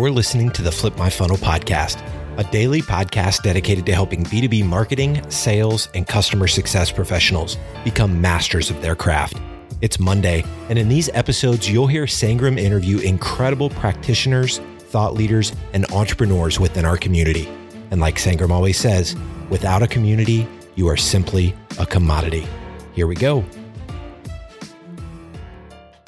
you're listening to the Flip My Funnel podcast, a daily podcast dedicated to helping B2B marketing, sales, and customer success professionals become masters of their craft. It's Monday, and in these episodes, you'll hear Sangram interview incredible practitioners, thought leaders, and entrepreneurs within our community. And like Sangram always says, without a community, you are simply a commodity. Here we go.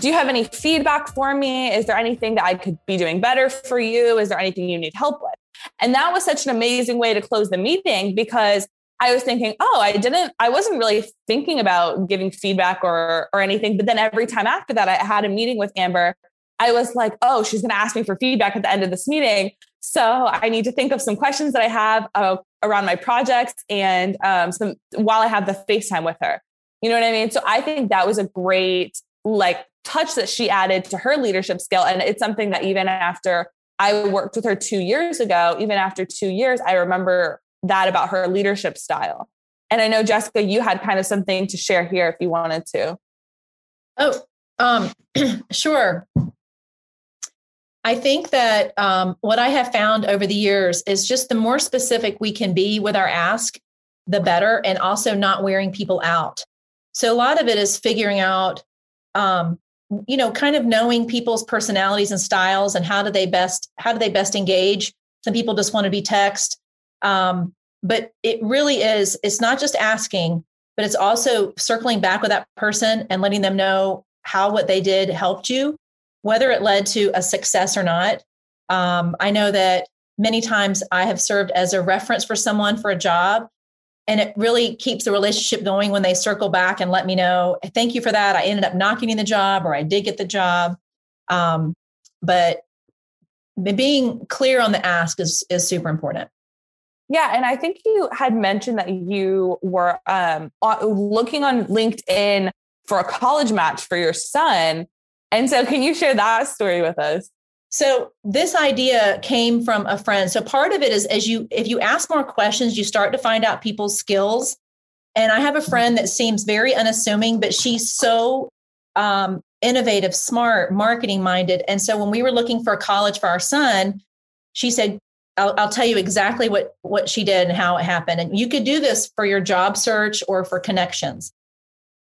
Do you have any feedback for me? Is there anything that I could be doing better for you? Is there anything you need help with? And that was such an amazing way to close the meeting because I was thinking, oh, I didn't, I wasn't really thinking about giving feedback or or anything. But then every time after that, I had a meeting with Amber. I was like, oh, she's going to ask me for feedback at the end of this meeting. So I need to think of some questions that I have uh, around my projects and um, some while I have the FaceTime with her. You know what I mean? So I think that was a great like touch that she added to her leadership skill. And it's something that even after I worked with her two years ago, even after two years, I remember that about her leadership style. And I know Jessica, you had kind of something to share here if you wanted to. Oh, um, sure. I think that um, what I have found over the years is just the more specific we can be with our ask, the better, and also not wearing people out. So a lot of it is figuring out, um, you know, kind of knowing people's personalities and styles and how do they best how do they best engage. Some people just want to be text, um, but it really is. It's not just asking, but it's also circling back with that person and letting them know how what they did helped you whether it led to a success or not. Um, I know that many times I have served as a reference for someone for a job. And it really keeps the relationship going when they circle back and let me know, thank you for that. I ended up not getting the job or I did get the job. Um, but being clear on the ask is, is super important. Yeah, and I think you had mentioned that you were um, looking on LinkedIn for a college match for your son. And so, can you share that story with us? So this idea came from a friend. So part of it is as you if you ask more questions, you start to find out people's skills. And I have a friend that seems very unassuming, but she's so um, innovative, smart, marketing minded. And so when we were looking for a college for our son, she said, I'll, I'll tell you exactly what what she did and how it happened. And you could do this for your job search or for connections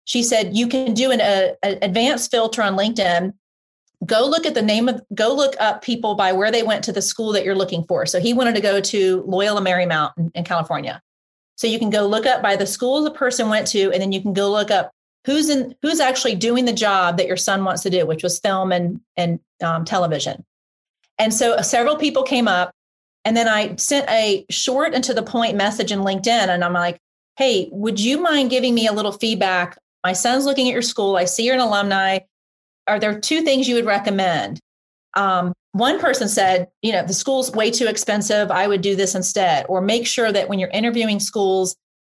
she said you can do an a, a advanced filter on linkedin go look at the name of go look up people by where they went to the school that you're looking for so he wanted to go to loyola marymount in, in california so you can go look up by the school the person went to and then you can go look up who's in who's actually doing the job that your son wants to do which was film and and um, television and so several people came up and then i sent a short and to the point message in linkedin and i'm like hey would you mind giving me a little feedback my son's looking at your school. I see you're an alumni. Are there two things you would recommend? Um, one person said, you know, the school's way too expensive. I would do this instead. Or make sure that when you're interviewing schools,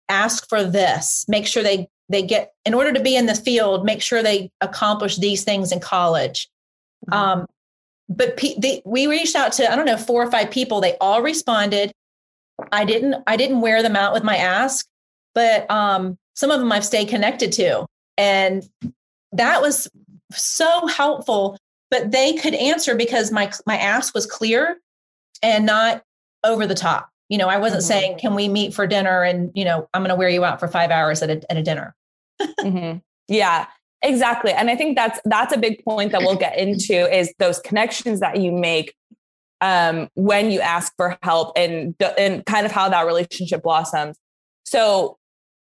ask for this. Make sure they they get in order to be in the field. Make sure they accomplish these things in college. Mm-hmm. Um, but they, we reached out to I don't know four or five people. They all responded. I didn't I didn't wear them out with my ask, but um, some of them I've stayed connected to. And that was so helpful. But they could answer because my my ask was clear and not over the top. You know, I wasn't mm-hmm. saying, "Can we meet for dinner?" And you know, I'm going to wear you out for five hours at a at a dinner. mm-hmm. Yeah, exactly. And I think that's that's a big point that we'll get into is those connections that you make um, when you ask for help and and kind of how that relationship blossoms. So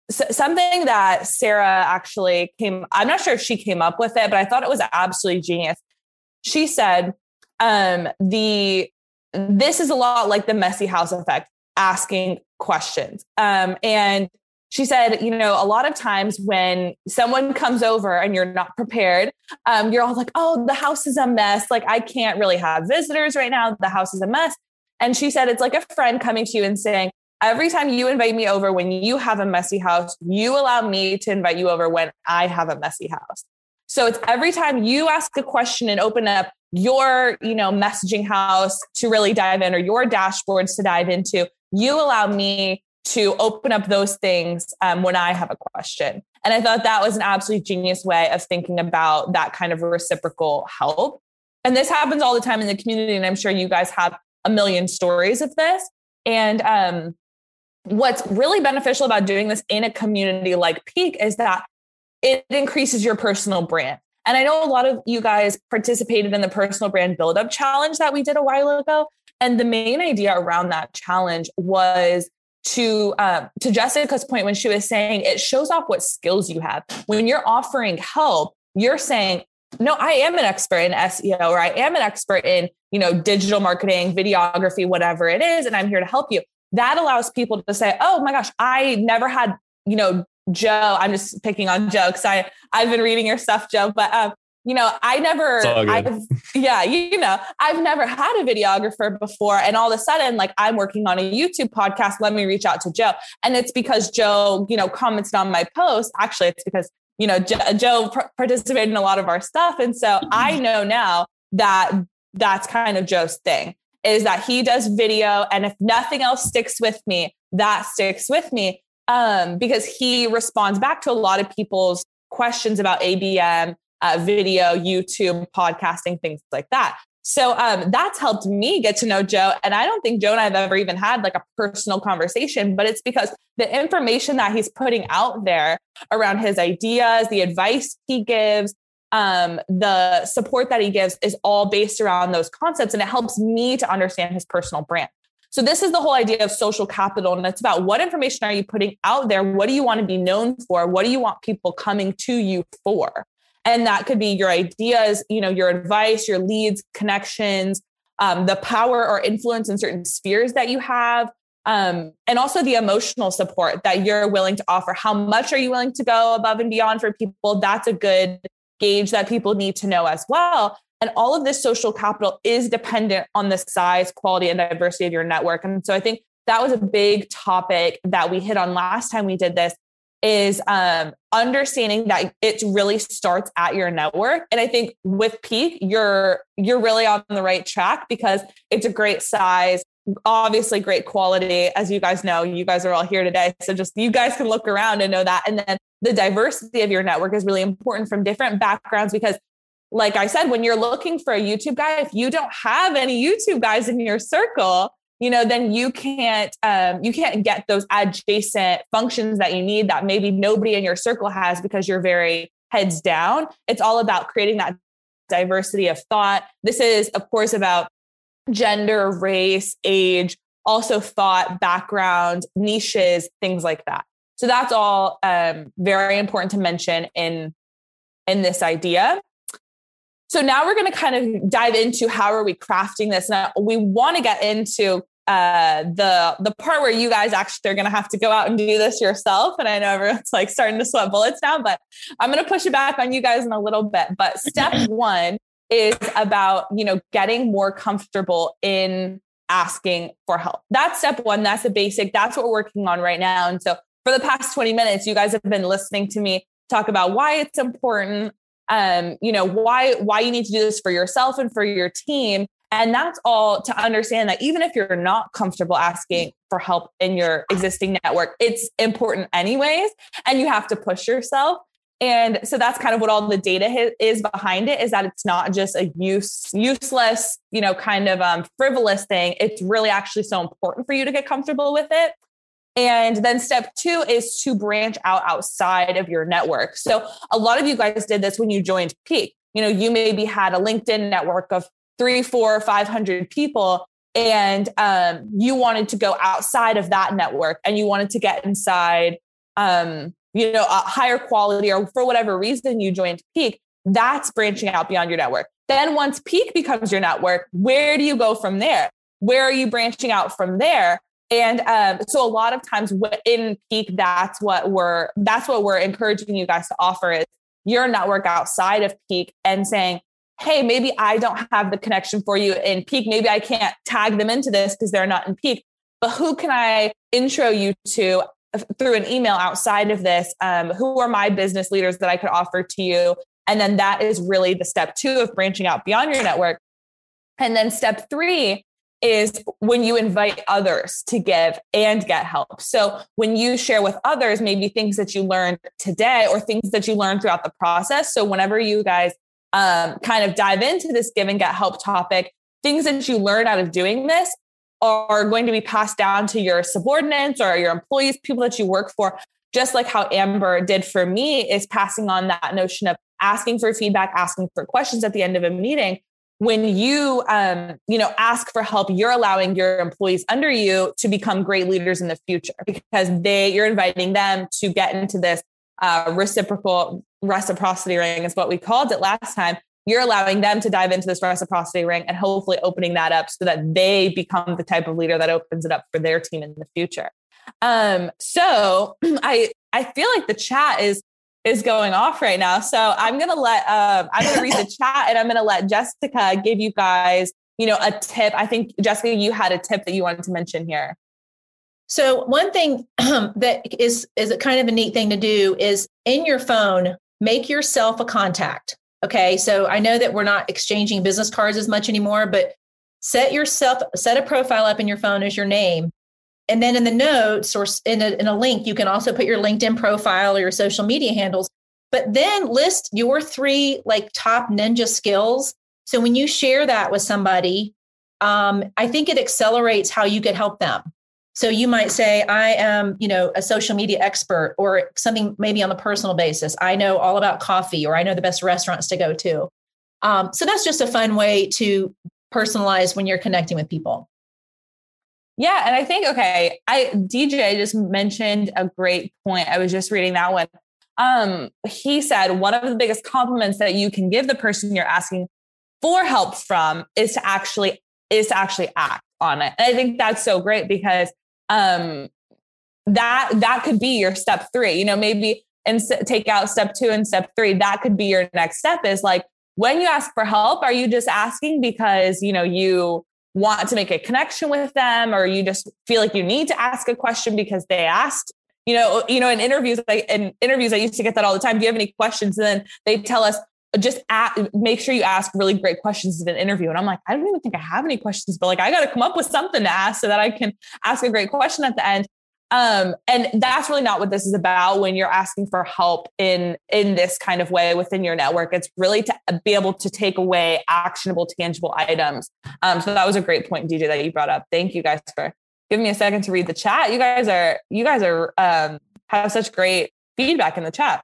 something that Sarah actually came, I'm not sure if she came up with it, but I thought it was absolutely genius. She said, um, the this is a lot like the messy house effect, asking questions. Um, and she said, you know, a lot of times when someone comes over and you're not prepared, um, you're all like, oh, the house is a mess. Like, I can't really have visitors right now. The house is a mess. And she said, it's like a friend coming to you and saying, every time you invite me over when you have a messy house, you allow me to invite you over when I have a messy house. So it's every time you ask a question and open up your, you know, messaging house to really dive in or your dashboards to dive into, you allow me to open up those things um, when I have a question. And I thought that was an absolutely genius way of thinking about that kind of reciprocal help. and this happens all the time in the community, and I'm sure you guys have a million stories of this. And um, what's really beneficial about doing this in a community like Peak is that it increases your personal brand. And I know a lot of you guys participated in the personal brand buildup challenge that we did a while ago. And the main idea around that challenge was to uh, to Jessica's point when she was saying it shows off what skills you have. When you're offering help, you're saying, "No, I am an expert in SEO, or I am an expert in you know digital marketing, videography, whatever it is, and I'm here to help you." That allows people to say, "Oh my gosh, I never had you know Joe." I'm just picking on Joe because I I've been reading your stuff, Joe, but um, you know, I never, I've, yeah, you know, I've never had a videographer before. And all of a sudden, like I'm working on a YouTube podcast. Let me reach out to Joe. And it's because Joe, you know, commented on my post. Actually, it's because, you know, Joe participated in a lot of our stuff. And so I know now that that's kind of Joe's thing is that he does video. And if nothing else sticks with me, that sticks with me. Um, because he responds back to a lot of people's questions about ABM uh, video, YouTube, podcasting, things like that. So um, that's helped me get to know Joe. And I don't think Joe and I have ever even had like a personal conversation, but it's because the information that he's putting out there around his ideas, the advice he gives, um, the support that he gives is all based around those concepts. And it helps me to understand his personal brand. So this is the whole idea of social capital. And it's about what information are you putting out there? What do you want to be known for? What do you want people coming to you for? And that could be your ideas, you know, your advice, your leads, connections, um, the power or influence in certain spheres that you have, um, and also the emotional support that you're willing to offer. How much are you willing to go above and beyond for people? That's a good gauge that people need to know as well. And all of this social capital is dependent on the size, quality, and diversity of your network. And so I think that was a big topic that we hit on last time we did this is um, understanding that it really starts at your network. And I think with Peak, you're you're really on the right track because it's a great size, obviously great quality. As you guys know, you guys are all here today, so just you guys can look around and know that. And then the diversity of your network is really important from different backgrounds because like I said, when you're looking for a YouTube guy, if you don't have any YouTube guys in your circle, you know then you can't um, you can't get those adjacent functions that you need that maybe nobody in your circle has because you're very heads down it's all about creating that diversity of thought this is of course about gender race age also thought background niches things like that so that's all um, very important to mention in in this idea so now we're going to kind of dive into how are we crafting this. Now we want to get into uh, the the part where you guys actually are going to have to go out and do this yourself. And I know everyone's like starting to sweat bullets now, but I'm going to push it back on you guys in a little bit. But step one is about you know getting more comfortable in asking for help. That's step one. That's a basic. That's what we're working on right now. And so for the past 20 minutes, you guys have been listening to me talk about why it's important um, you know, why why you need to do this for yourself and for your team. And that's all to understand that even if you're not comfortable asking for help in your existing network, it's important anyways. And you have to push yourself. And so that's kind of what all the data is behind it is that it's not just a use useless, you know, kind of um, frivolous thing. It's really actually so important for you to get comfortable with it. And then step two is to branch out outside of your network. So a lot of you guys did this when you joined Peak. You know, you maybe had a LinkedIn network of three, four, 500 people, and um, you wanted to go outside of that network and you wanted to get inside, um, you know, a higher quality or for whatever reason you joined Peak. That's branching out beyond your network. Then once Peak becomes your network, where do you go from there? Where are you branching out from there? And um, so a lot of times in peak, that's what we're that's what we're encouraging you guys to offer is your network outside of peak and saying, hey, maybe I don't have the connection for you in peak. Maybe I can't tag them into this because they're not in peak. But who can I intro you to through an email outside of this? Um, who are my business leaders that I could offer to you? And then that is really the step two of branching out beyond your network. And then step three is when you invite others to give and get help. So when you share with others, maybe things that you learned today or things that you learned throughout the process. So whenever you guys um, kind of dive into this give and get help topic, things that you learn out of doing this are going to be passed down to your subordinates or your employees, people that you work for, just like how Amber did for me, is passing on that notion of asking for feedback, asking for questions at the end of a meeting. When you, um, you know, ask for help, you're allowing your employees under you to become great leaders in the future because they, you're inviting them to get into this uh, reciprocal reciprocity ring is what we called it last time you're allowing them to dive into this reciprocity ring and hopefully opening that up so that they become the type of leader that opens it up for their team in the future. Um, so I I feel like the chat is is going off right now. So I'm gonna let um, I'm gonna read the chat and I'm gonna let Jessica give you guys you know a tip. I think Jessica, you had a tip that you wanted to mention here. So one thing that is is a kind of a neat thing to do is in your phone make yourself a contact. Okay. So I know that we're not exchanging business cards as much anymore, but set yourself, set a profile up in your phone as your name. And then in the notes or in a, in a link, you can also put your LinkedIn profile or your social media handles, but then list your three like top ninja skills. So when you share that with somebody, um, I think it accelerates how you could help them. So you might say, I am, you know, a social media expert or something maybe on the personal basis. I know all about coffee or I know the best restaurants to go to. Um, so that's just a fun way to personalize when you're connecting with people. Yeah. And I think, okay, I DJ just mentioned a great point. I was just reading that one. Um, he said one of the biggest compliments that you can give the person you're asking for help from is to actually is to actually act on it. And I think that's so great because um, that that could be your step three. You know, maybe and take out step two and step three. That could be your next step. Is like when you ask for help, are you just asking because you know you want to make a connection with them, or you just feel like you need to ask a question because they asked? You know, you know, in interviews, like in interviews, I used to get that all the time. Do you have any questions? And then they tell us, just at, make sure you ask really great questions in an interview. And I'm like, I don't even think I have any questions, but like, I got to come up with something to ask so that I can ask a great question at the end. Um, and that's really not what this is about when you're asking for help in in this kind of way within your network. It's really to be able to take away actionable, tangible items. Um, so that was a great point, DJ, that you brought up. Thank you guys for giving me a second to read the chat. You guys are you guys are um, have such great feedback in the chat.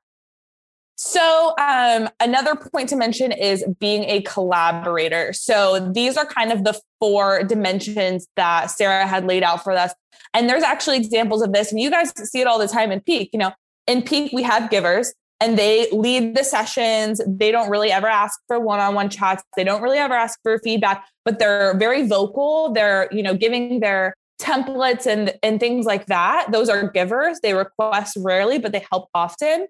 So, um, another point to mention is being a collaborator. So, these are kind of the four dimensions that Sarah had laid out for us. And there's actually examples of this, and you guys see it all the time in Peak. You know, in Peak, we have givers and they lead the sessions. They don't really ever ask for one on one chats, they don't really ever ask for feedback, but they're very vocal. They're, you know, giving their templates and and things like that those are givers they request rarely but they help often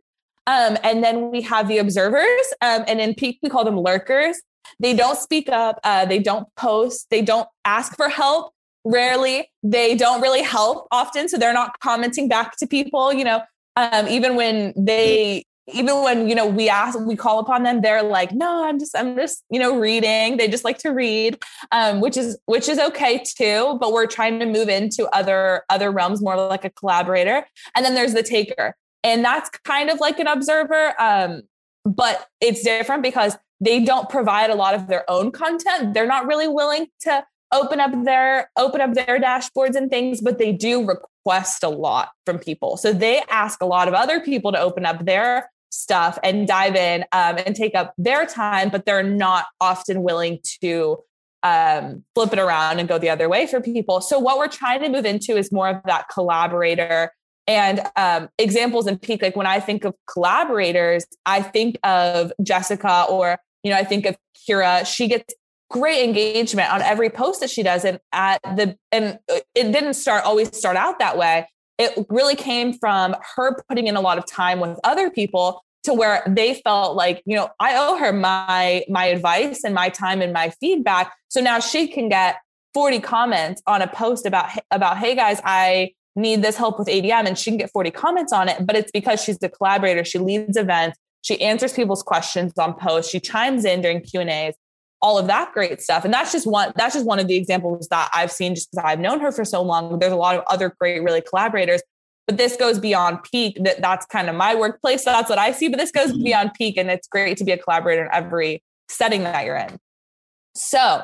um, and then we have the observers, um, and in peak we call them lurkers. They don't speak up, uh, they don't post, they don't ask for help. Rarely, they don't really help often, so they're not commenting back to people. You know, um, even when they, even when you know we ask, we call upon them, they're like, "No, I'm just, I'm just, you know, reading." They just like to read, um, which is which is okay too. But we're trying to move into other other realms, more like a collaborator. And then there's the taker and that's kind of like an observer um, but it's different because they don't provide a lot of their own content. They're not really willing to open up their open up their dashboards and things but they do request a lot from people. So they ask a lot of other people to open up their stuff and dive in um, and take up their time but they're not often willing to um, flip it around and go the other way for people. So what we're trying to move into is more of that collaborator and um, examples in peak, like when I think of collaborators, I think of Jessica or, you know, I think of Kira. She gets great engagement on every post that she does. And at the, and it didn't start always start out that way. It really came from her putting in a lot of time with other people to where they felt like, you know, I owe her my, my advice and my time and my feedback. So now she can get 40 comments on a post about, about, Hey guys, I, need this help with ABM and she can get 40 comments on it, but it's because she's the collaborator. She leads events. She answers people's questions on posts. She chimes in during Q and A's, all of that great stuff. And that's just one, that's just one of the examples that I've seen just because I've known her for so long. There's a lot of other great, really collaborators. but this goes beyond peak. That that's kind of my workplace. So that's what I see. But this goes mm-hmm. beyond peak, and it's great to be a collaborator in every setting that you're in. So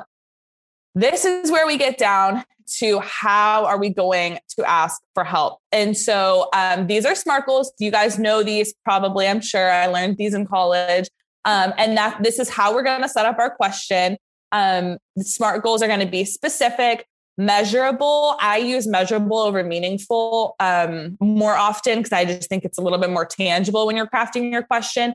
this is where we get down to how are we going to ask for help. And so um, these are SMART goals. You guys know these probably. I'm sure I learned these in college. Um, and that this is how we're going to set up our question. Um, SMART goals are going to be specific, measurable. I use measurable over meaningful um, more often because I just think it's a little bit more tangible when you're crafting your question.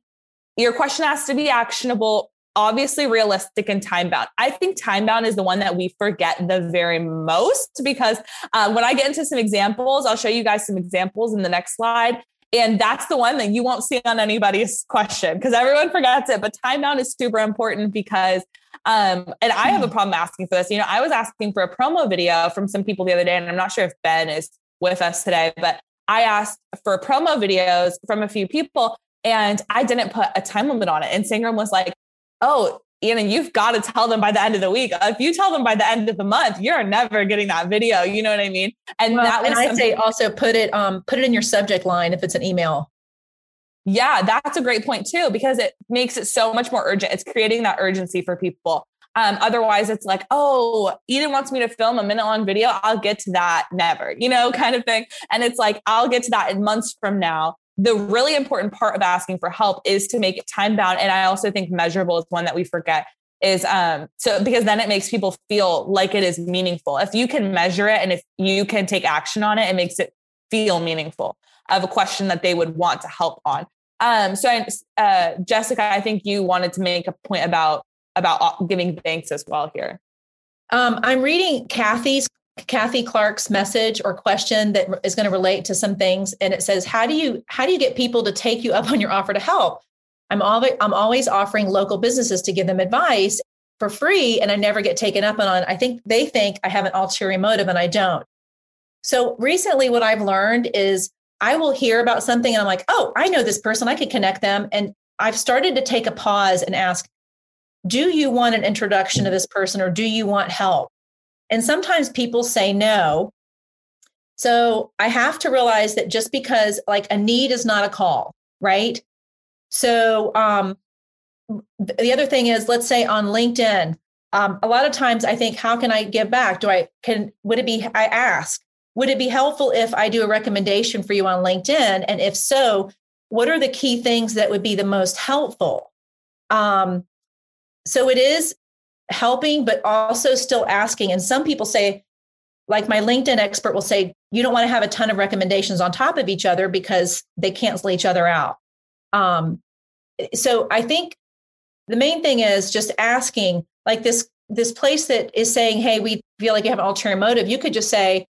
Your question has to be actionable, obviously realistic and time bound. I think time bound is the one that we forget the very most because uh, when I get into some examples, I'll show you guys some examples in the next slide. And that's the one that you won't see on anybody's question because everyone forgets it. But time bound is super important because um, and I have a problem asking for this. You know, I was asking for a promo video from some people the other day, and I'm not sure if Ben is with us today, but I asked for promo videos from a few people and I didn't put a time limit on it. And Sangram was like, oh, Anna, you've got to tell them by the end of the week. If you tell them by the end of the month, you're never getting that video. You know what I mean? And well, that was and I say also put it um put it in your subject line if it's an email. Yeah, that's a great point too, because it makes it so much more urgent. It's creating that urgency for people. Um, otherwise, it's like, oh, Eden wants me to film a minute long video. I'll get to that never, you know, kind of thing. And it's like, I'll get to that in months from now. The really important part of asking for help is to make it time bound. And I also think measurable is one that we forget is um so because then it makes people feel like it is meaningful. If you can measure it and if you can take action on it, it makes it feel meaningful of a question that they would want to help on. Um, so, I, uh, Jessica, I think you wanted to make a point about about giving thanks as well here. Um, I'm reading Kathy's Kathy Clark's message or question that is going to relate to some things, and it says, "How do you how do you get people to take you up on your offer to help?" I'm always I'm always offering local businesses to give them advice for free, and I never get taken up on. I think they think I have an ulterior motive, and I don't. So recently, what I've learned is I will hear about something and I'm like, oh, I know this person. I could connect them. And I've started to take a pause and ask, do you want an introduction to this person or do you want help? And sometimes people say no. So I have to realize that just because like a need is not a call, right? So um, the other thing is, let's say on LinkedIn, um, a lot of times I think, how can I give back? Do I can would it be I ask? Would it be helpful if I do a recommendation for you on LinkedIn? And if so, what are the key things that would be the most helpful? Um, so it is helping, but also still asking. And some people say, like my LinkedIn expert will say, you don't want to have a ton of recommendations on top of each other because they cancel each other out. Um, so I think the main thing is just asking, like this this place that is saying, hey, we feel like you have an ulterior motive. You could just say,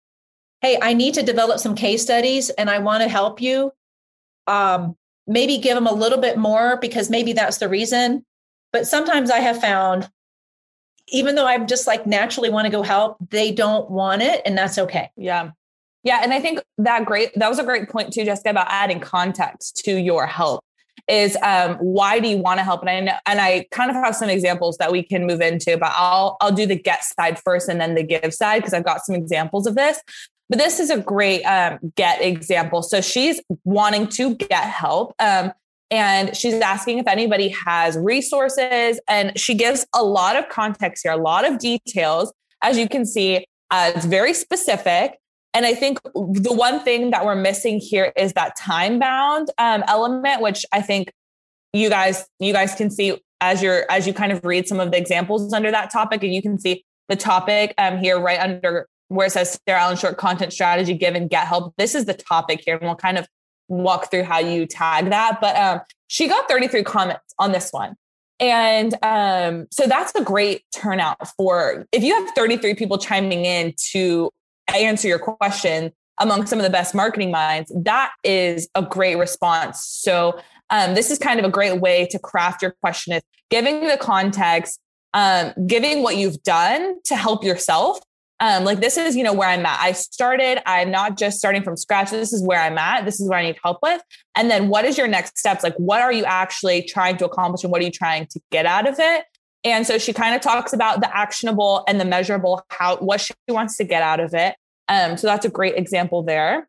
hey, I need to develop some case studies and I want to help you. Um, maybe give them a little bit more because maybe that's the reason. But sometimes I have found, even though I'm just like naturally want to go help, they don't want it, and that's okay. Yeah. Yeah. And I think that great, that was a great point too, Jessica, about adding context to your help is um, why do you want to help? And I know, and I kind of have some examples that we can move into, but I'll I'll do the get side first and then the give side because I've got some examples of this. But this is a great um, get example. So she's wanting to get help. Um, and she's asking if anybody has resources. And she gives a lot of context here, a lot of details. As you can see, uh, it's very specific. And I think the one thing that we're missing here is that time bound um, element, which I think you guys you guys can see as you're as you kind of read some of the examples under that topic, and you can see the topic um, here right under where it says Sarah Allen Short content strategy, give and get help. This is the topic here, and we'll kind of walk through how you tag that. But um, she got 33 comments on this one. And um, so that's a great turnout for if you have 33 people chiming in to answer your question among some of the best marketing minds, that is a great response. So um, this is kind of a great way to craft your question is giving the context, um, giving what you've done to help yourself um, like this is you know where i'm at. I started i'm not just starting from scratch. This is where i'm at. This is where i need help with. And then what is your next steps? Like what are you actually trying to accomplish and what are you trying to get out of it? And so she kind of talks about the actionable and the measurable how what she wants to get out of it. Um, so that's a great example there.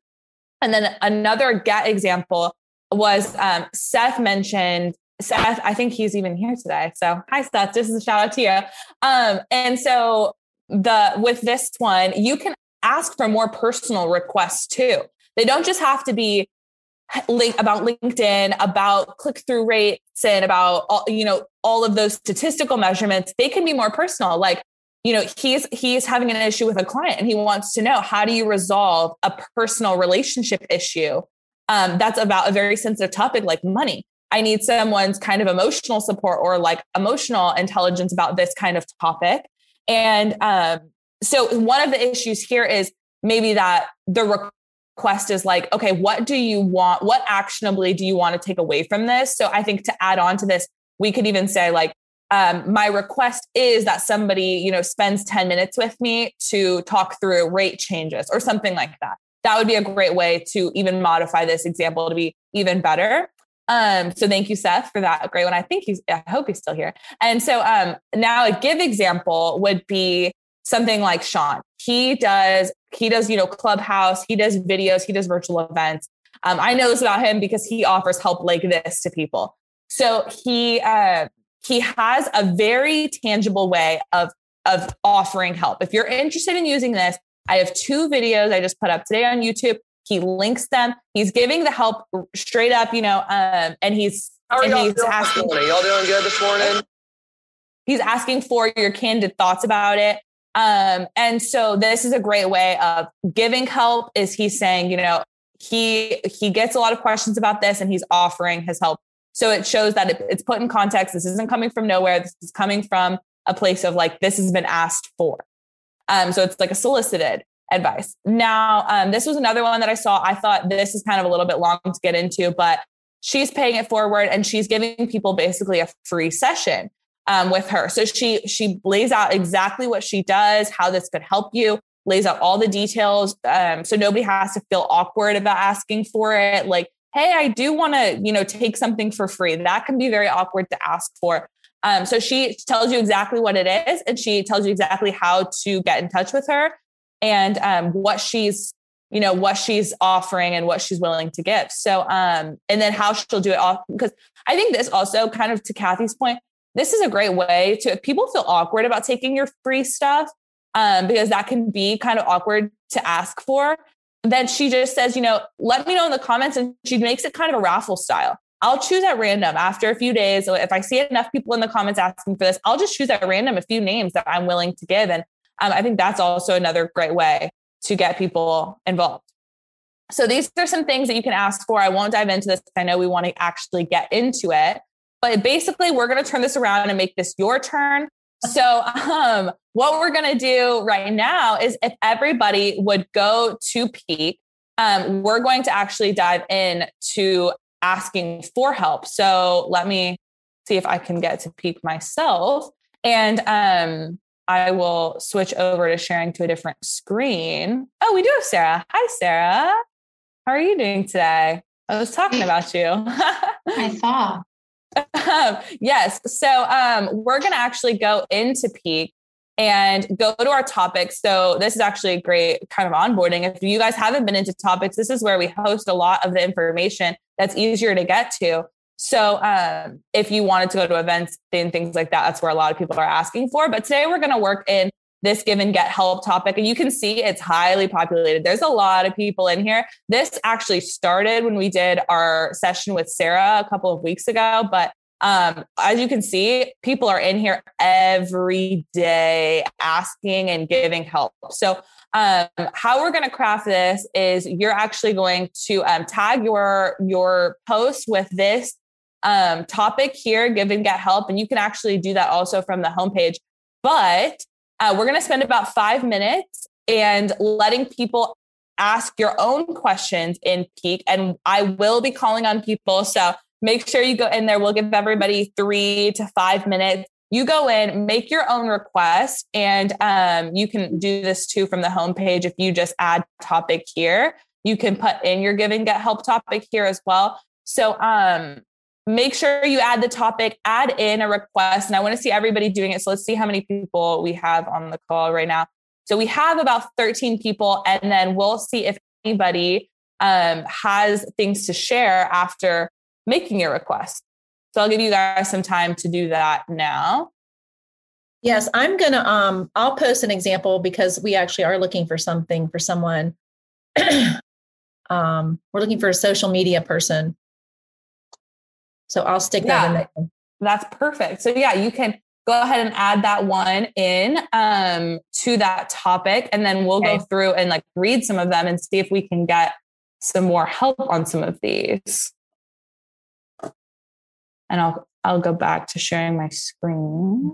And then another get example was um, Seth mentioned Seth, I think he's even here today. So hi Seth, this is a shout out to you. Um, and so the with this one, you can ask for more personal requests too. They don't just have to be link about LinkedIn, about click through rates, and about all, you know all of those statistical measurements. They can be more personal. Like you know he's he's having an issue with a client, and he wants to know how do you resolve a personal relationship issue um, that's about a very sensitive topic like money. I need someone's kind of emotional support or like emotional intelligence about this kind of topic. And um, so one of the issues here is maybe that the request is like, okay, what do you want? What actionably do you want to take away from this? So I think to add on to this, we could even say like, um, my request is that somebody, you know, spends 10 minutes with me to talk through rate changes or something like that. That would be a great way to even modify this example to be even better. Um, so thank you, Seth, for that great one. I think he's, I hope he's still here. And so um, now a give example would be something like Sean. He does, he does, you know, clubhouse, he does videos, he does virtual events. Um, I know this about him because he offers help like this to people. So he uh, he has a very tangible way of of offering help. If you're interested in using this, I have two videos I just put up today on YouTube. He links them. He's giving the help straight up, you know, um, and he's How are and y'all he's doing asking. morning? Y'all doing good this morning? He's asking for your candid thoughts about it. Um, and so this is a great way of giving help. Is he saying, you know, he he gets a lot of questions about this, and he's offering his help. So it shows that it, it's put in context. This isn't coming from nowhere. This is coming from a place of like this has been asked for. Um, so it's like a solicited advice. Now, um, this was another one that I saw. I thought this is kind of a little bit long to get into, but she's paying it forward and she's giving people basically a free session um, with her. So she she lays out exactly what she does, how this could help you, lays out all the details, um, so nobody has to feel awkward about asking for it. Like, hey, I do want to, you know, take something for free. That can be very awkward to ask for. Um, so she tells you exactly what it is, and she tells you exactly how to get in touch with her and um, what she's you know what she's offering and what she's willing to give so um and then how she'll do it off because i think this also kind of to kathy's point this is a great way to if people feel awkward about taking your free stuff um because that can be kind of awkward to ask for then she just says you know let me know in the comments and she makes it kind of a raffle style I'll choose at random after a few days. If I see enough people in the comments asking for this, I'll just choose at random a few names that I'm willing to give. And um, I think that's also another great way to get people involved. So these are some things that you can ask for. I won't dive into this. I know we want to actually get into it, but basically we're going to turn this around and make this your turn. So um, what we're going to do right now is if everybody would go to Peak, um, we're going to actually dive in to asking for help. So let me see if I can get to Peak myself. And um, I will switch over to sharing to a different screen. Oh, we do have Sarah. Hi, Sarah. How are you doing today? I was talking about you. I saw. um, yes. So um, we're going to actually go into Peak and go to our topics. So this is actually a great kind of onboarding. If you guys haven't been into topics, this is where we host a lot of the information that's easier to get to. So um, if you wanted to go to events and things like that, that's where a lot of people are asking for. But today we're going to work in this give and get help topic. And you can see it's highly populated. There's a lot of people in here. This actually started when we did our session with Sarah a couple of weeks ago. But um, as you can see, people are in here every day asking and giving help. So um, how we're going to craft this is you're actually going to um, tag your your post with this um, topic here, give and get help. And you can actually do that also from the homepage. But uh, we're going to spend about five minutes and letting people ask your own questions in peak. And I will be calling on people. So make sure you go in there. We'll give everybody three to five minutes. You go in, make your own request, and um, you can do this too from the homepage. If you just add topic here, you can put in your give and get help topic here as well. So um, make sure you add the topic, add in a request. And I want to see everybody doing it. So let's see how many people we have on the call right now. So we have about 13 people, and then we'll see if anybody um, has things to share after making your request. So I'll give you guys some time to do that now. Yes, I'm gonna um I'll post an example because we actually are looking for something for someone. um we're looking for a social media person. So I'll stick that in there. That's perfect. So yeah, you can go ahead and add that one in um, to that topic, and then we'll okay. go through and like read some of them and see if we can get some more help on some of these. And I'll I'll go back to sharing my screen.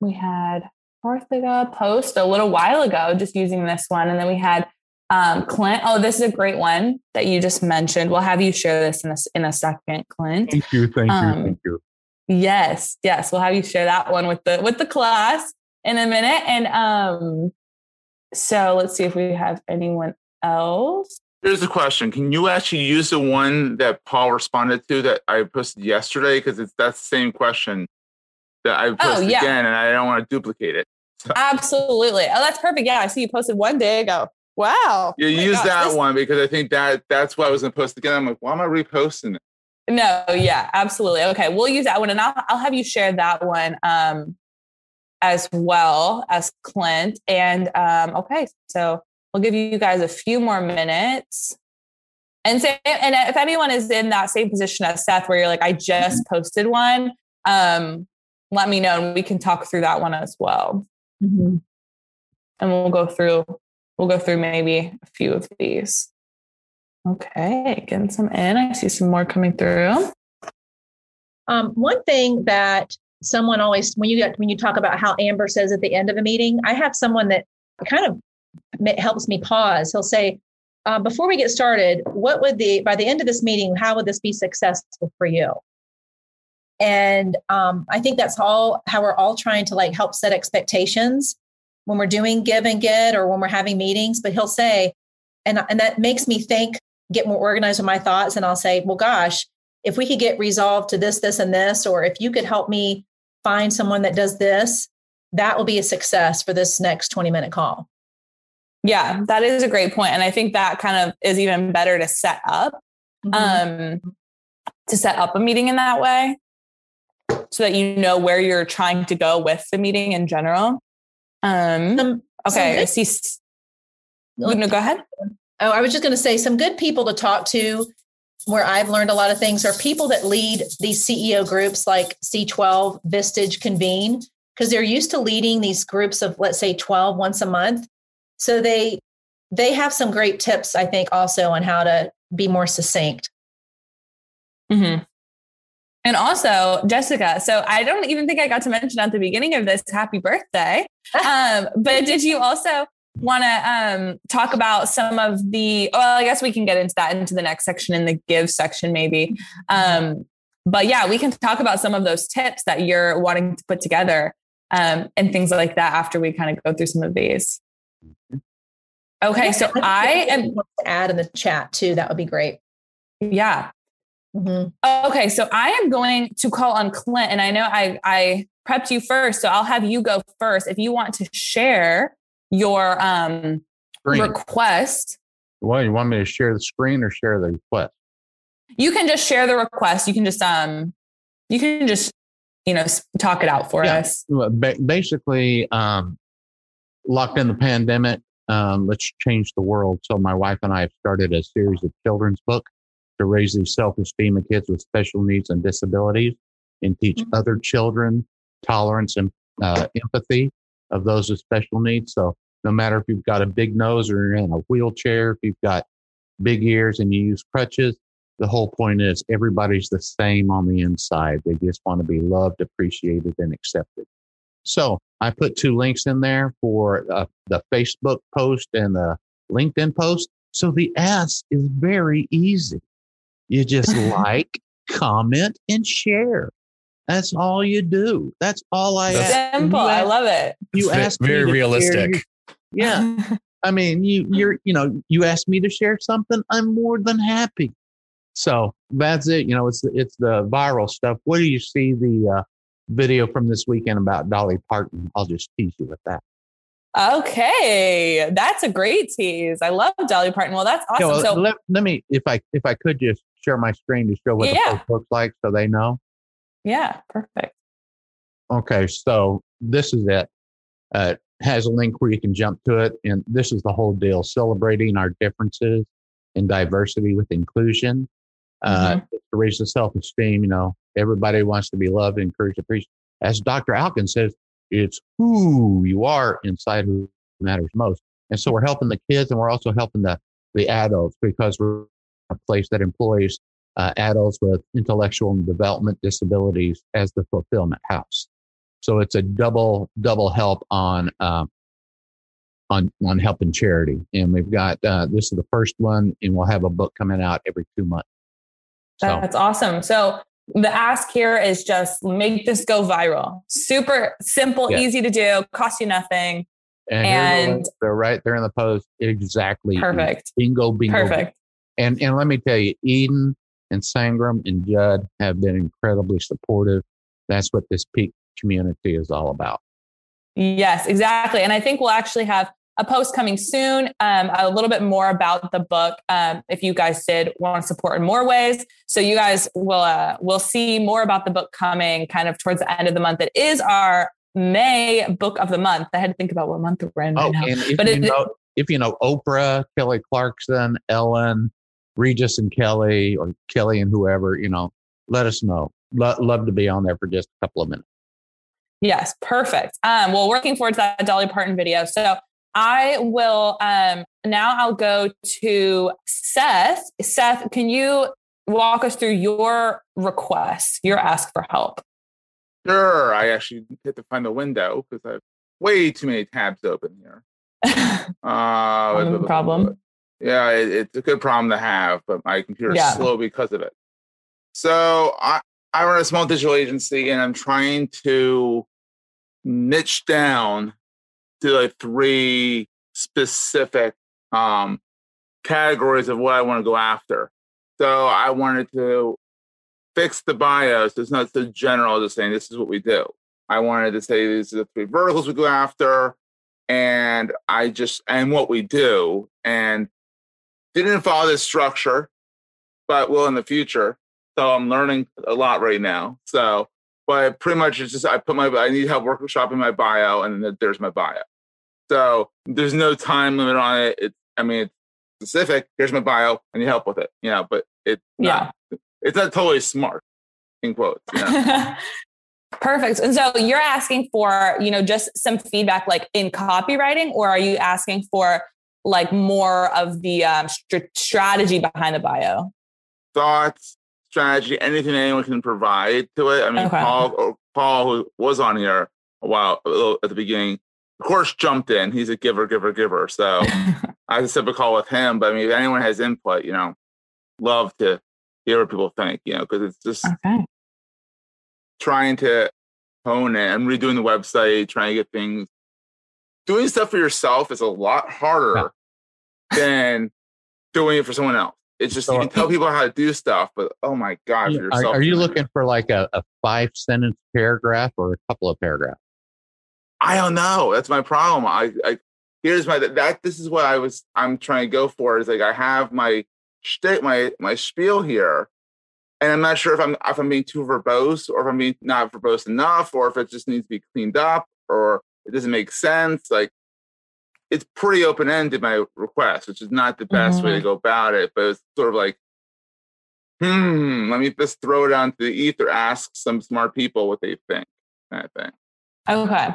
We had Orthiga post a little while ago, just using this one, and then we had um, Clint. Oh, this is a great one that you just mentioned. We'll have you share this in a in a second, Clint. Thank you, thank you, um, thank you. Yes, yes, we'll have you share that one with the with the class in a minute. And um, so let's see if we have anyone else. Here's a question: Can you actually use the one that Paul responded to that I posted yesterday? Because it's that same question that I oh, posted oh, yeah. again, and I don't want to duplicate it. So. Absolutely. Oh, that's perfect. Yeah, I see you posted one day ago. Wow. You oh use gosh, that this... one because I think that that's why I was going to post again. I'm like, why am I reposting it? No, yeah, absolutely. Okay, we'll use that one, and I'll I'll have you share that one um, as well as Clint. And um, okay, so we'll give you guys a few more minutes. And say, and if anyone is in that same position as Seth, where you're like, I just mm-hmm. posted one, um, let me know, and we can talk through that one as well. Mm-hmm. And we'll go through, we'll go through maybe a few of these. Okay, getting some in. I see some more coming through. Um, one thing that someone always when you get when you talk about how Amber says at the end of a meeting, I have someone that kind of helps me pause. He'll say, uh, "Before we get started, what would the by the end of this meeting, how would this be successful for you?" And um, I think that's all how we're all trying to like help set expectations when we're doing give and get or when we're having meetings. But he'll say, and and that makes me think get more organized with my thoughts and I'll say, well, gosh, if we could get resolved to this, this, and this, or if you could help me find someone that does this, that will be a success for this next 20 minute call. Yeah, that is a great point. And I think that kind of is even better to set up, mm-hmm. um, to set up a meeting in that way so that you know where you're trying to go with the meeting in general. Um, um okay, I see. No, go ahead. Oh, I was just going to say some good people to talk to where I've learned a lot of things are people that lead these CEO groups like C12, Vistage, Convene, because they're used to leading these groups of let's say 12 once a month. So they they have some great tips, I think, also on how to be more succinct. Mm-hmm. And also, Jessica, so I don't even think I got to mention at the beginning of this happy birthday. Um, but did you also want to um, talk about some of the well i guess we can get into that into the next section in the give section maybe. Um, but yeah we can talk about some of those tips that you're wanting to put together um, and things like that after we kind of go through some of these. Okay so i am to add in the chat too that would be great. Yeah mm-hmm. okay so i am going to call on clint and i know i i prepped you first so i'll have you go first if you want to share your um, request. Well, you want me to share the screen or share the request? You can just share the request. You can just um, you can just you know talk it out for yeah. us. Basically, um, locked in the pandemic. Um, let's change the world. So my wife and I have started a series of children's book to raise the self-esteem of kids with special needs and disabilities, and teach mm-hmm. other children tolerance and uh, empathy of those with special needs. So no matter if you've got a big nose or you're in a wheelchair, if you've got big ears and you use crutches, the whole point is everybody's the same on the inside. They just want to be loved, appreciated, and accepted. So I put two links in there for uh, the Facebook post and the LinkedIn post. So the ask is very easy. You just like, comment, and share. That's all you do. That's all I That's ask. Simple. Ask, I love it. You ask very realistic. yeah. I mean, you you're you know you ask me to share something, I'm more than happy. So that's it. You know, it's the, it's the viral stuff. What do you see the uh, video from this weekend about Dolly Parton? I'll just tease you with that. Okay, that's a great tease. I love Dolly Parton. Well, that's awesome. Yeah, well, so let, let me if I if I could just share my screen to show what Yeah. the post looks like so they know. yeah, perfect. Okay, so this is it. Uh, it has a link where you can jump to it, and this is the whole deal: celebrating our differences and diversity with inclusion. Uh, to raise the self-esteem, you know, everybody wants to be loved, encouraged, appreciated. As Dr. Alkin says, it's who you are inside who matters most. And so we're helping the kids, and we're also helping the the adults because we're a place that employs uh, adults with intellectual and development disabilities as the fulfillment house. So it's a double double help on um, on on helping charity. And we've got uh, this is the first one, and we'll have a book coming out every two months. So That's awesome. So the ask here is just make this go viral. Super simple, Yeah. easy to do, cost you nothing. and, here's the and- they're right there in the post. Exactly. Perfect. Bingo, bingo. Perfect. And and let me tell you, Eden and Sangram and Judd have been incredibly supportive. That's what this peak community is all about. Yes, exactly. And I think we'll actually have a post coming soon, um, a little bit more about the book. Um, if you guys did want to support in more ways, so you guys will uh, will see more about the book coming kind of towards the end of the month. It is our May book of the month. I had to think about what month we're in. Oh, right now. and if But you it- know if you know Oprah, Kelly Clarkson, Ellen, Regis and Kelly, or Kelly and whoever, you know, let us know. Lo- love to be on there for just a couple of minutes. Yes, perfect. Um, well, working forward to that Dolly Parton video. So I will um now I'll go to Seth. Seth, can you walk us through your request, your ask for help? Sure. I actually had to find the window because I have way too many tabs open here. Uh, Common problem. Yeah, it, it's a good problem to have, but my computer's Yeah. slow because of it. So I, I run a small digital agency and I'm trying to niche down like three specific um, categories of what I want to go after. So I wanted to fix the bios. It's not so general, just saying this is what we do. I wanted to say these are the three verticals we go after, and I just and what we do, and didn't follow this structure, but will in the future. So I'm learning a lot right now. So, but pretty much it's just I put my I need help workshopping my bio, and then there's my bio. So there's no time limit on it. It's I mean it's specific. Here's my bio. and you help with it. You know, but it's Yeah. not, it's not totally smart in quotes. You know? Perfect. And so you're asking for, you know, just some feedback like in copywriting, or are you asking for like more of the um, str- strategy behind the bio? thoughts, strategy, anything anyone can provide to it. I mean, Okay. Paul, Paul, who was on here a while a little at the beginning, of course, jumped in. He's a giver, giver, giver. So I just have a call with him. But I mean, if anyone has input, you know, love to hear what people think. You know, because it's just okay. trying to hone it. I'm redoing the website, trying to get things. Doing stuff for yourself is a lot harder than doing it for someone else. It's just So you can tell people how to do stuff, but oh my god, for Are, yourself. are you to do it. looking for like a, a five sentence paragraph or a couple of paragraphs? I don't know. That's my problem. I, I here's my that this is what I was I'm trying to go for is like I have my shtick, my my spiel here, and I'm not sure if I'm if I'm being too verbose or if I'm being not verbose enough or if it just needs to be cleaned up or it doesn't make sense. Like it's pretty open ended my request, which is not the best way to go about it, but it's sort of like. Hmm. Let me just throw it out into the ether. Ask some smart people what they think. Kind of thing. Okay.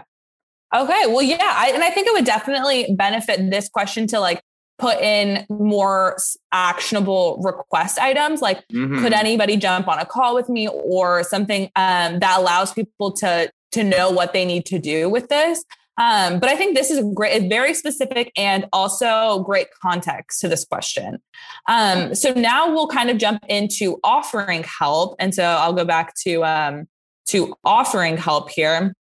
Okay. Well, yeah. I, and I think it would definitely benefit this question to like put in more actionable request items. Like, Mhm. could anybody jump on a call with me or something um, that allows people to to know what they need to do with this? Um, but I think this is a great, very specific and also great context to this question. Um, so now we'll kind of jump into offering help, and so I'll go back to um, to offering help here.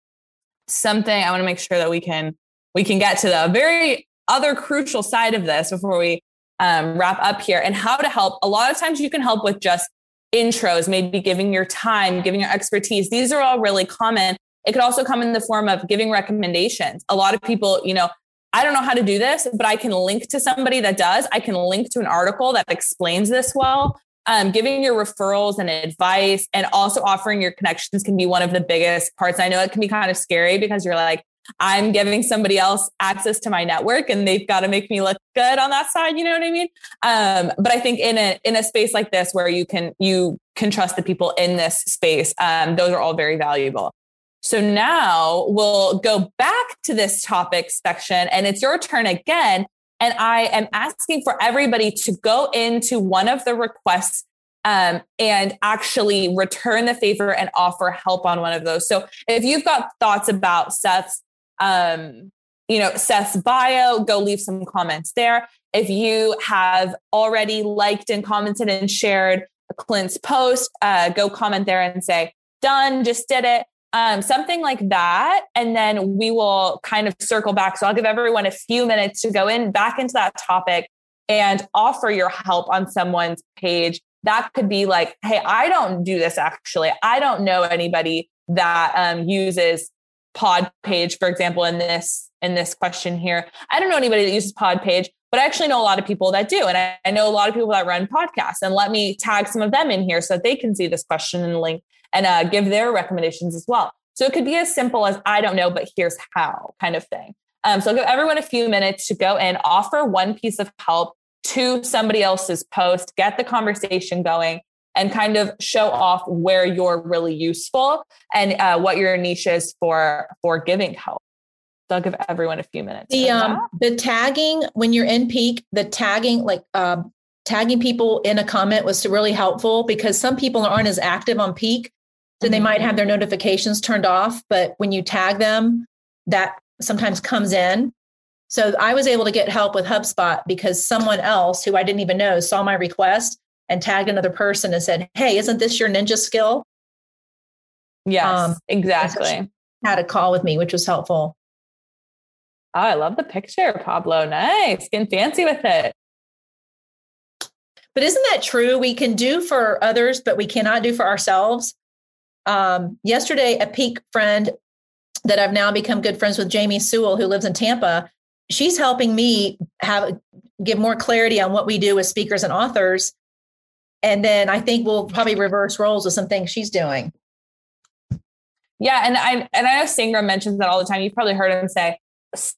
Something I want to make sure that we can we can get to the very other crucial side of this before we um, wrap up here, and how to help. A lot of times you can help with just intros, maybe giving your time, giving your expertise. These are all really common. It could also come in the form of giving recommendations. A lot of people, you know, I don't know how to do this, but I can link to somebody that does. I can link to an article that explains this well. Um, giving your referrals and advice and also offering your connections can be one of the biggest parts. I know it can be kind of scary because you're like, I'm giving somebody else access to my network and they've got to make me look good on that side. You know what I mean? Um, but I think in a in a space like this where you can you can trust the people in this space, um, those are all very valuable. So now we'll go back to this topic section and it's your turn again. And I am asking for everybody to go into one of the requests um, and actually return the favor and offer help on one of those. So if you've got thoughts about Seth's, um, you know, Seth's bio, go leave some comments there. If you have already liked and commented and shared Clint's post, uh, go comment there and say, done, just did it um, something like that. And then we will kind of circle back. So I'll give everyone a few minutes to go in back into that topic and offer your help on someone's page. That could be like, hey, I don't do this actually. I don't know anybody that um, uses Pod Page, for example, in this in this question here. I don't know anybody that uses Pod Page, but I actually know a lot of people that do, and I, I know a lot of people that run podcasts. And let me tag some of them in here so that they can see this question and link and uh, give their recommendations as well. So it could be as simple as I don't know, but here's how kind of thing. Um, so I'll give everyone a few minutes to go and offer one piece of help to somebody else's post, get the conversation going, and kind of show off where you're really useful and uh, what your niche is for for giving help. So I'll give everyone a few minutes. The um, the tagging when you're in peak, the tagging like um, tagging people in a comment was really helpful because some people aren't as active on peak so they might have their notifications turned off, but when you tag them, that sometimes comes in. So I was able to get help with HubSpot because someone else who I didn't even know saw my request and tagged another person and said, Hey, isn't this your ninja skill? Yes, um, exactly. So had a call with me, which was helpful. Oh, I love the picture, Pablo. Nice. Getting fancy with it. But isn't that true? We can do for others, but we cannot do for ourselves um, yesterday, a peak friend that I've now become good friends with, Jamie Sewell, who lives in Tampa, she's helping me have give more clarity on what we do with speakers and authors. And then I think we'll probably reverse roles with some things she's doing. Yeah, and I and I know Sangram mentions that all the time. You've probably heard him say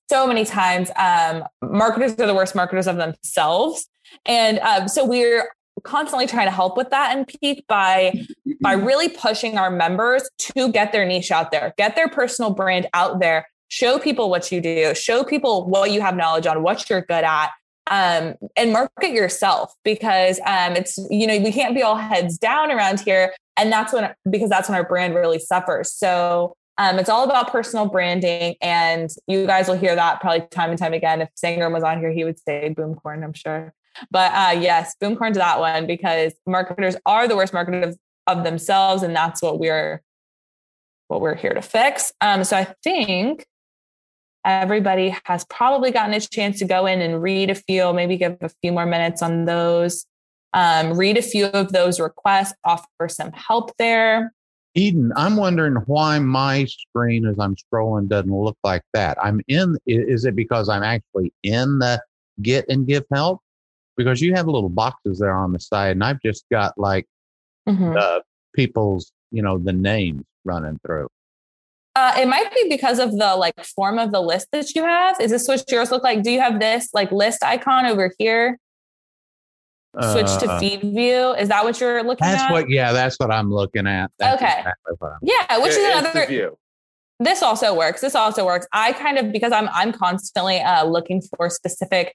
so many times. Um, marketers are the worst marketers of themselves, and um, so we're constantly trying to help with that and peak by by really pushing our members to get their niche out there get their personal brand out there show people what you do show people what you have knowledge on what you're good at um, and market yourself because um, it's you know we can't be all heads down around here and that's when because that's when our brand really suffers. So um, it's all about personal branding and you guys will hear that probably time and time again. If Sangram was on here he would say boomcorn i'm sure but uh, yes, boomcorn to that one because marketers are the worst marketers of themselves, and that's what we're what we're here to fix. Um, so I think everybody has probably gotten a chance to go in and read a few, maybe give a few more minutes on those. Um, read a few of those requests, offer some help there. Eden, I'm wondering why my screen as I'm scrolling doesn't look like that. I'm in, is it because I'm actually in the get and give help? Because you have little boxes there on the side, and I've just got like mm-hmm. the people's, you know, the names running through. Uh, it might be because of the like form of the list that you have. Is this what yours look like? Do you have this like list icon over here? Switch uh, to feed view. Is that what you're looking that's at? That's what. Yeah, that's what I'm looking at. That's okay. Exactly yeah, which it, is another view. This also works. This also works. I kind of because I'm I'm constantly uh, looking for specific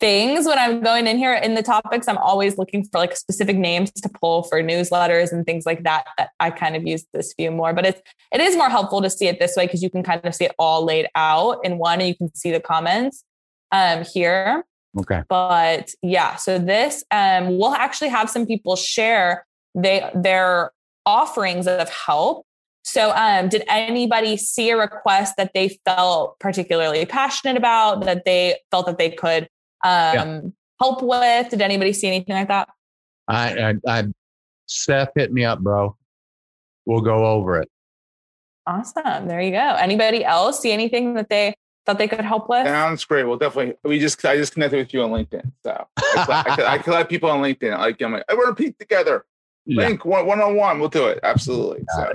things when I'm going in here in the topics. I'm always looking for like specific names to pull for newsletters and things like that. That I kind of use this view more, but it's it is more helpful to see it this way because you can kind of see it all laid out in one, and you can see the comments um, here. Okay. But yeah, so this um, we'll actually have some people share they their offerings of help. So, um, did anybody see a request that they felt particularly passionate about that they felt that they could um, yeah. help with? Did anybody see anything like that? I, I, I, Seth hit me up, bro. We'll go over it. Awesome. There you go. Anybody else see anything that they thought they could help with? Sounds great. Well, definitely. We just I just connected with you on LinkedIn, so I, could- I, I could people on LinkedIn. Like I'm like, I want to peek together. Yeah. Link one one on one. We'll do it. Absolutely. So,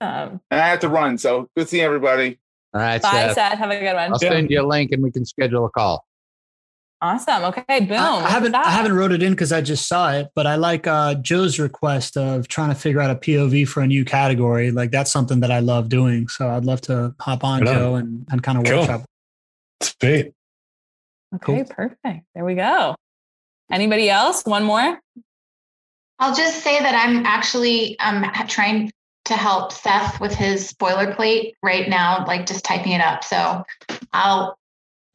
Um, and I have to run. So good seeing everybody. All right, bye, Seth. Seth. Have a good one. I'll send you a link and we can schedule a call. Awesome. Okay. Boom. I, I haven't. I haven't wrote it in because I just saw it, but I like uh, Joe's request of trying to figure out a POV for a new category. Like that's something that I love doing. So I'd love to hop on, Right on. Joe, and, and kind of Cool. workshop. Sweet. Okay. Cool. Perfect. There we go. Anybody else? One more. I'll just say that I'm actually um trying to help Seth with his boilerplate right now, like just typing it up. So I'll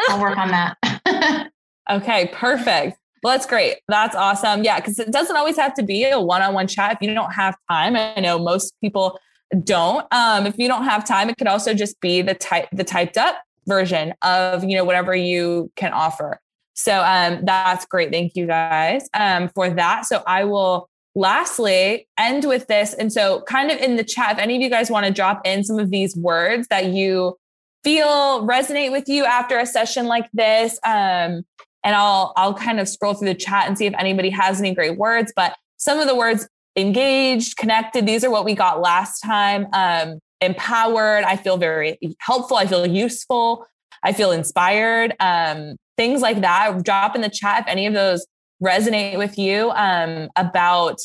I'll work on that. Okay, perfect. Well, that's great. That's awesome. Yeah, because it doesn't always have to be a one-on-one chat if you don't have time. I know most people don't. Um, if you don't have time, it could also just be the type the typed up version of you know whatever you can offer. So um, that's great. Thank you guys um, for that. So I will lastly end with this. And so, kind of in the chat, if any of you guys want to drop in some of these words that you feel resonate with you after a session like this, um, and I'll I'll kind of scroll through the chat and see if anybody has any great words. But some of the words engaged, connected, these are what we got last time. Um, empowered, I feel very helpful. I feel useful. I feel inspired. Um, things like that. Drop in the chat if any of those resonate with you um, about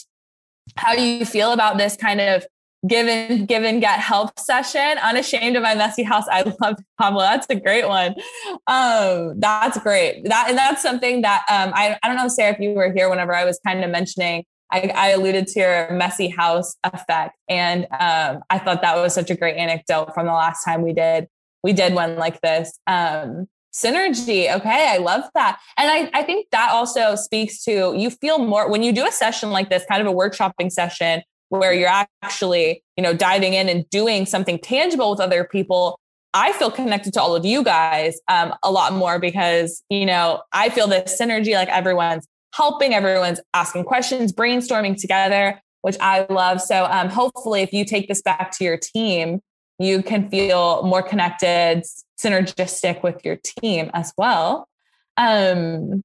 how you feel about this kind of given given get help session. Unashamed of my messy house. I love pamela. That's a great one. Um that's great. That and that's something that um i, I don't know sarah if you were here whenever i was kind of mentioning I, I alluded to your messy house effect. And um i thought that was such a great anecdote from the last time we did we did one like this. Um synergy. Okay. I love that. And I, I think that also speaks to you feel more when you do a session like this kind of a workshopping session where you're actually you know diving in and doing something tangible with other people i feel connected to all of you guys um, a lot more because you know i feel this synergy like everyone's helping everyone's asking questions brainstorming together which i love. So um, hopefully if you take this back to your team you can feel more connected synergistic with your team as well. Um,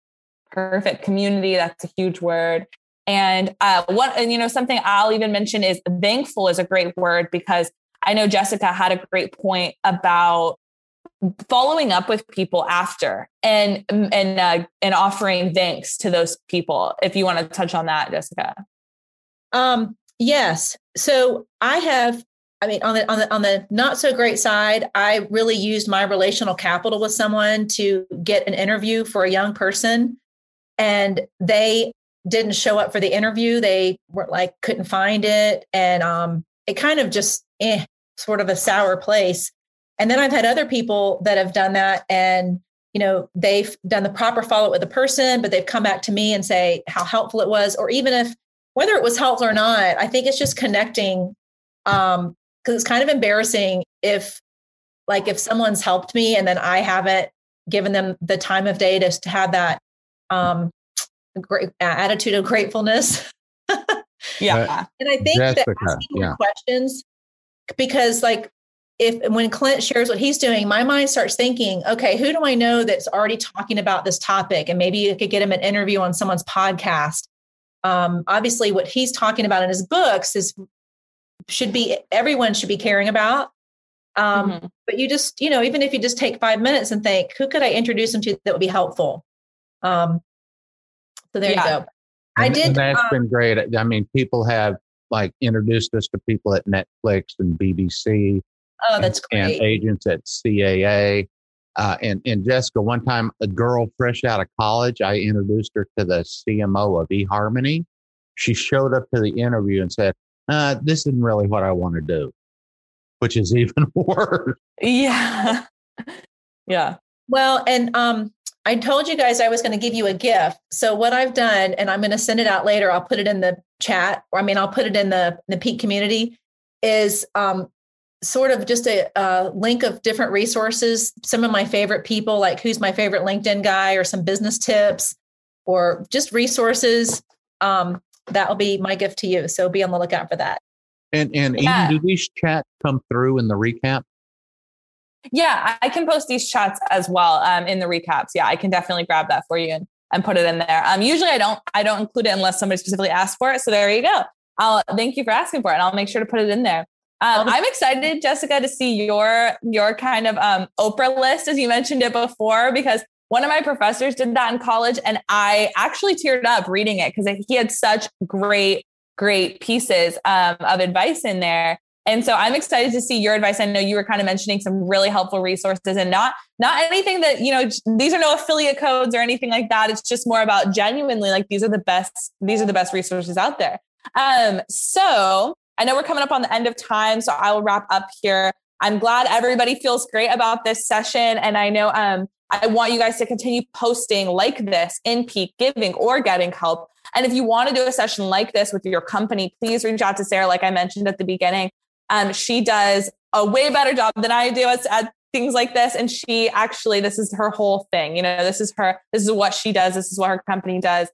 perfect. Community that's a huge word and uh, what and you know something I'll even mention is thankful is a great word because I know Jessica had a great point about following up with people after and and uh, and offering thanks to those people. If you want to touch on that, Jessica. Um, yes. So I have, I mean, on the on the on the not so great side, I really used my relational capital with someone to get an interview for a young person, and they didn't show up for the interview. They were like couldn't find it, and um, it kind of just eh, sort of a sour place. And then I've had other people that have done that, and you know they've done the proper follow up with the person, but they've come back to me and say how helpful it was, or even if whether it was helpful or not, I think it's just connecting. Um, because it's kind of embarrassing if, like, if someone's helped me and then I haven't given them the time of day to, to have that um great attitude of gratefulness. Yeah. And I think that asking yeah. questions, because like if when Clint shares what he's doing, my mind starts thinking, okay, who do I know that's already talking about this topic? And maybe you could get him an interview on someone's podcast. Um, obviously, what he's talking about in his books is should be everyone should be caring about. Um, Mhm. But you just, you know, even if you just take five minutes and think, who could I introduce him to that would be helpful? Um, so there Yeah. you go. I And- did. And that's um, been great. I mean, people have like introduced us to people at Netflix and BBC oh, that's and great. agents at CAA. Uh, and, and Jessica, one time, a girl fresh out of college, I introduced her to the CMO of eHarmony. She showed up to the interview and said, uh, This isn't really what I want to do, which is even worse. Yeah. yeah. Well, and um, I told you guys I was going to give you a gift. So what I've done, and I'm going to send it out later. I'll put it in the chat, or I mean, I'll put it in the the Peak community. Is um, sort of just a, a link of different resources. Some of my favorite people, like who's my favorite LinkedIn guy, or some business tips, or just resources. Um, that will be my gift to you. So be on the lookout for that. And, and Yeah. Eden, do these chats come through in the recap? Yeah, I can post these chats as well um, in the recaps. Yeah, I can definitely grab that for you and, and put it in there. Um, usually I don't I don't include it unless somebody specifically asks for it. So there you go. I'll thank you for asking for it. And I'll make sure to put it in there. Um, I'm excited, Jessica, to see your your kind of um, Oprah list as you mentioned it before, because one of my professors did that in college, and I actually teared up reading it because he had such great, great pieces um, of advice in there. And so I'm excited to see your advice. I know you were kind of mentioning some really helpful resources and not not anything that, you know, these are no affiliate codes or anything like that. It's just more about genuinely like these are the best these are the best resources out there. Um so I know we're coming up on the end of time, so I will wrap up here. I'm glad everybody feels great about this session and I know um I want you guys to continue posting like this in peak giving or getting help. And if you want to do a session like this with your company, please reach out to Sarah, like I mentioned at the beginning. Um, she does a way better job than I do at, at things like this. And she actually, this is her whole thing. You know, this is her, this is what she does. This is what her company does.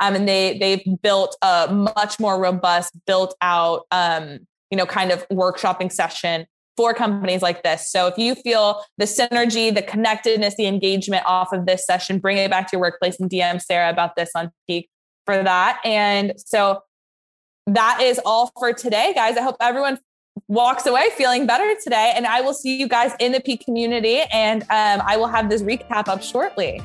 Um, and they they've built a much more robust, built out, um, you know, kind of workshopping session for companies like this. So if you feel the synergy, the connectedness, the engagement off of this session, bring it back to your workplace and DM Sarah about this on Peak for that. And so that is all for today, guys. I hope everyone walks away feeling better today. And I will see you guys in the Peak community. And um, I will have this recap up shortly.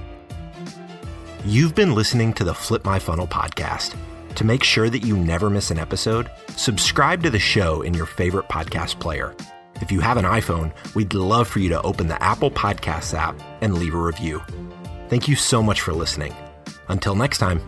You've been listening to the Flip My Funnel podcast. To make sure that you never miss an episode, subscribe to the show in your favorite podcast player. If you have an iPhone, we'd love for you to open the Apple Podcasts app and leave a review. Thank you so much for listening. Until next time.